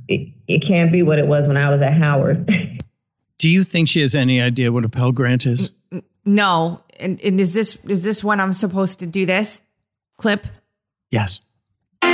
it, it can't be what it was when I was at Howard. Do you think she has any idea what a Pell Grant is? No. And, and is this is this when I'm supposed to do this clip? Yes.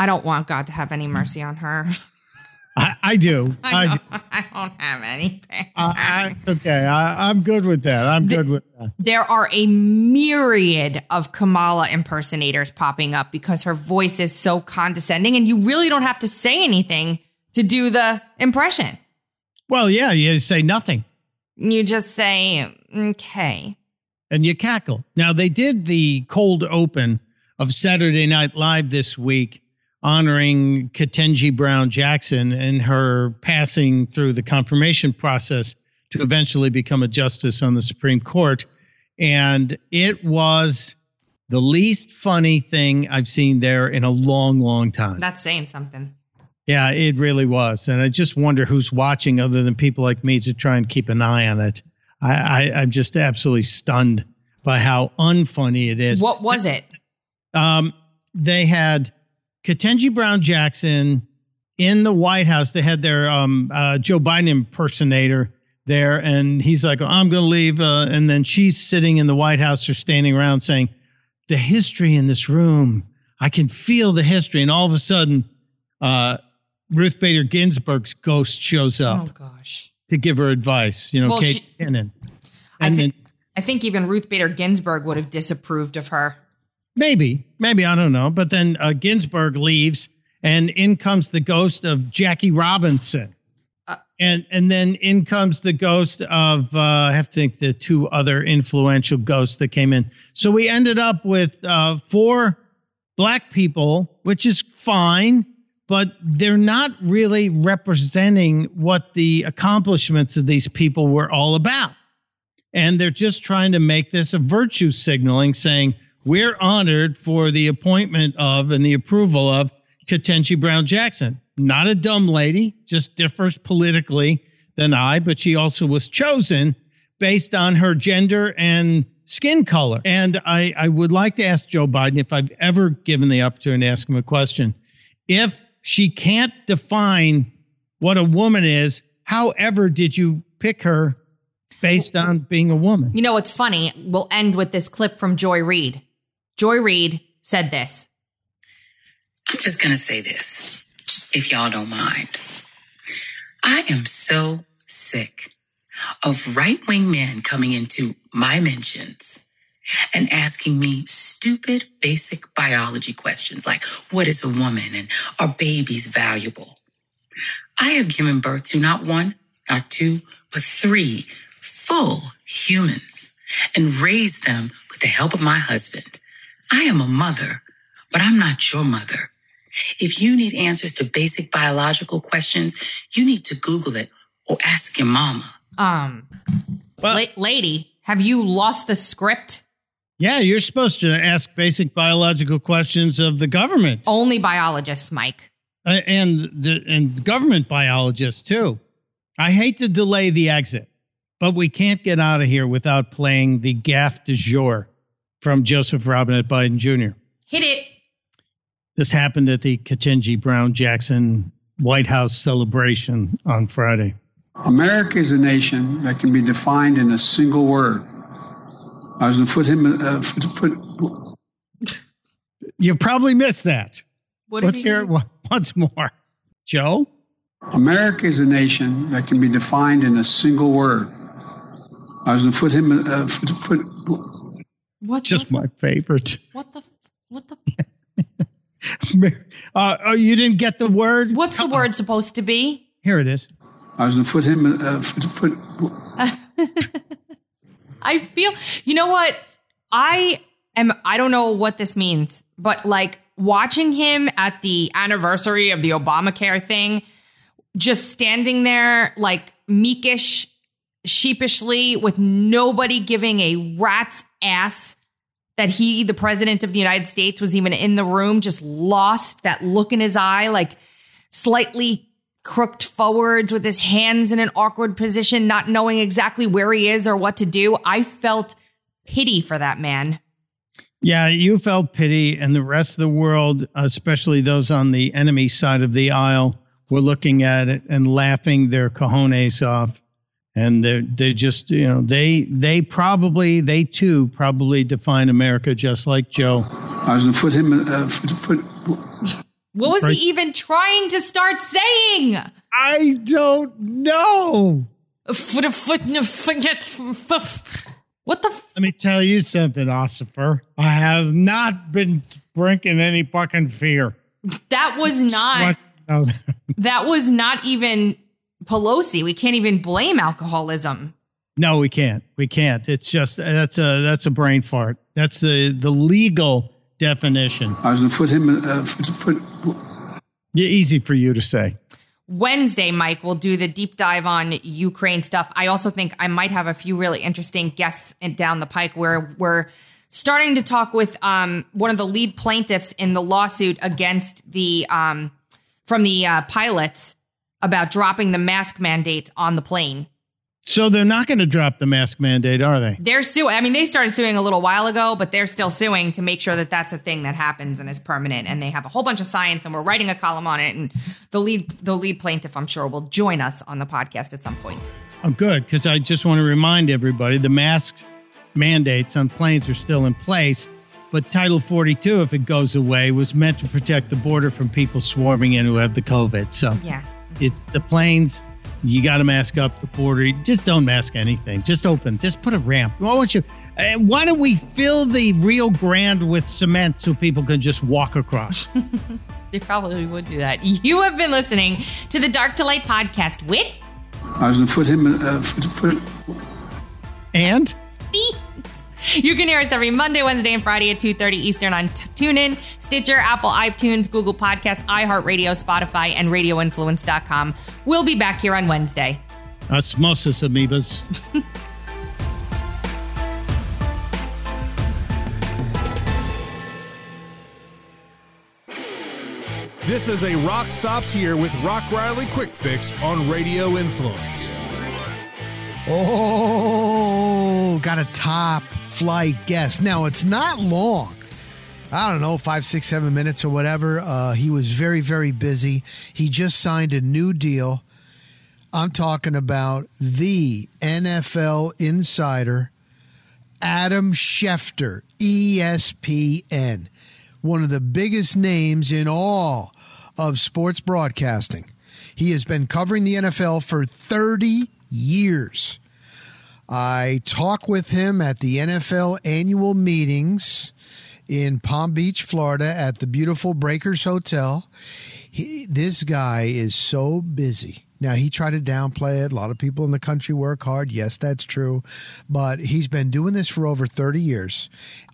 I don't want God to have any mercy on her. I, I do. I, I, don't, I don't have anything. I, okay, I, I'm good with that. I'm good with that. there are a myriad of Kamala impersonators popping up because her voice is so condescending, and you really don't have to say anything to do the impression. Well, yeah, you say nothing You just say, okay. and you cackle. Now, they did the cold open of Saturday Night Live this week, honoring Ketanji Brown Jackson and her passing through the confirmation process to eventually become a justice on the Supreme Court. And it was the least funny thing I've seen there in a long, long time. That's saying something. Yeah, it really was. And I just wonder who's watching other than people like me to try and keep an eye on it. I, I, I'm just absolutely stunned by how unfunny it is. What was it? Um, they had Ketanji Brown Jackson in the White House. They had their um, uh, Joe Biden impersonator there, and he's like, "I'm going to leave," uh, and then she's sitting in the White House or standing around saying, "The history in this room, I can feel the history," and all of a sudden, uh, Ruth Bader Ginsburg's ghost shows up Oh gosh. to give her advice. You know, Well, Kate she- Cannon. I think then I think even Ruth Bader Ginsburg would have disapproved of her. Maybe, maybe I don't know. But then uh, Ginsburg leaves, and in comes the ghost of Jackie Robinson, and and then in comes the ghost of uh, I have to think the two other influential ghosts that came in. So we ended up with uh, four black people, which is fine, but they're not really representing what the accomplishments of these people were all about. And they're just trying to make this a virtue signaling, saying, we're honored for the appointment of and the approval of Ketanji Brown Jackson. Not a dumb lady, just differs politically than I, but she also was chosen based on her gender and skin color. And I, I would like to ask Joe Biden if I've ever given the opportunity to ask him a question. If she can't define what a woman is, however, did you pick her based on being a woman? You know what's funny? We'll end with this clip from Joy Reid. Joy Reid said this. I'm just going to say this, if y'all don't mind. I am so sick of right wing men coming into my mentions and asking me stupid basic biology questions like what is a woman and are babies valuable? I have given birth to not one, not two, but three full humans and raised them with the help of my husband. I am a mother, but I'm not your mother. If you need answers to basic biological questions, you need to Google it or ask your mama. Um, la- lady, have you lost the script? Yeah, you're supposed to ask basic biological questions of the government. Only biologists, Mike. Uh, and the and government biologists too. I hate to delay the exit, but we can't get out of here without playing the gaffe du jour from Joseph Robinette Biden Jr. Hit it. This happened at the Ketanji Brown Jackson White House celebration on Friday. America is a nation that can be defined in a single word. I was going to put him. Uh, put, put, You probably missed that. What Let's hear it one- once more. Joe? America is a nation that can be defined in a single word. I was going to put him. Uh, put, put, What? Just my favorite. What the? What the? Uh, oh, you didn't get the word? What's the word supposed to be? Here it is. I was going to put him. Uh, put, put, I feel, you know what? I am, I don't know what this means, but like watching him at the anniversary of the Obamacare thing, just standing there like meekish, sheepishly, with nobody giving a rat's ass that he, the president of the United States, was even in the room, just lost that look in his eye, like slightly crooked forwards with his hands in an awkward position, not knowing exactly where he is or what to do. I felt pity for that man. Yeah, you felt pity, and the rest of the world, especially those on the enemy side of the aisle, were looking at it and laughing their cojones off. And they they just you know they they probably they too probably define America just like Joe. I was going to put him. Uh, put, put, What was Right. he even trying to start saying? I don't know. foot a foot forget What the? F- Let me tell you something, Ossifer. I have not been drinking any fucking fear. that was not. That was not even Pelosi. We can't even blame alcoholism. no, we can't. We can't. It's just that's a that's a brain fart. That's the the legal definition. I was going to put him. Uh, put, put, Yeah, easy for you to say. Wednesday, Mike, we'll do the deep dive on Ukraine stuff. I also think I might have a few really interesting guests down the pike where we're starting to talk with um, one of the lead plaintiffs in the lawsuit against the um, from the uh, pilots about dropping the mask mandate on the plane. So they're not going to drop the mask mandate, are they? They're suing. I mean, they started suing a little while ago, but they're still suing to make sure that that's a thing that happens and is permanent. And they have a whole bunch of science, and we're writing a column on it. And the lead, the lead plaintiff, I'm sure, will join us on the podcast at some point. I'm good, because I just want to remind everybody the mask mandates on planes are still in place. But Title 42, if it goes away, was meant to protect the border from people swarming in who have the COVID. So Yeah. It's the planes. You got to mask up the border. Just don't mask anything. Just open. Just put a ramp. Why don't you? Uh, why don't we fill the Rio Grande with cement so people can just walk across? They probably would do that. You have been listening to the Dark to Light podcast with I was going to put him. Uh, put, put, and You can hear us every Monday, Wednesday, and Friday at 2.30 Eastern on t- TuneIn, Stitcher, Apple, iTunes, Google Podcasts, iHeartRadio, Spotify, and RadioInfluence.com. We'll be back here on Wednesday. Osmosis amoebas. This is a Rock Stops Here with Rock Riley Quick Fix on Radio Influence. Oh, got a top flight guest. Now, it's not long. I don't know, five, six, seven minutes or whatever. Uh, he was very, very busy. He just signed a new deal. I'm talking about the NFL insider, Adam Schefter, ESPN, one of the biggest names in all of sports broadcasting. He has been covering the NFL for 30 years. I talk with him at the NFL annual meetings in Palm Beach, Florida, at the beautiful Breakers Hotel. He, this guy is so busy. Now, he tried to downplay it. A lot of people in the country work hard. Yes, that's true. But he's been doing this for over 30 years.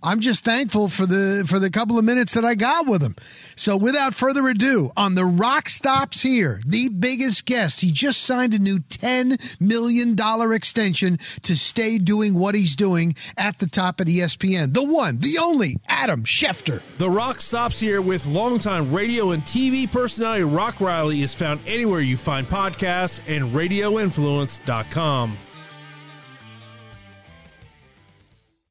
I'm just thankful for the for the couple of minutes that I got with him. So without further ado, on the Rock Stops here, the biggest guest, he just signed a new $10 million extension to stay doing what he's doing at the top of ESPN. The one, the only, Adam Schefter. The Rock Stops Here with longtime radio and TV personality Rock Riley is found anywhere you find podcasts and radioinfluence.com.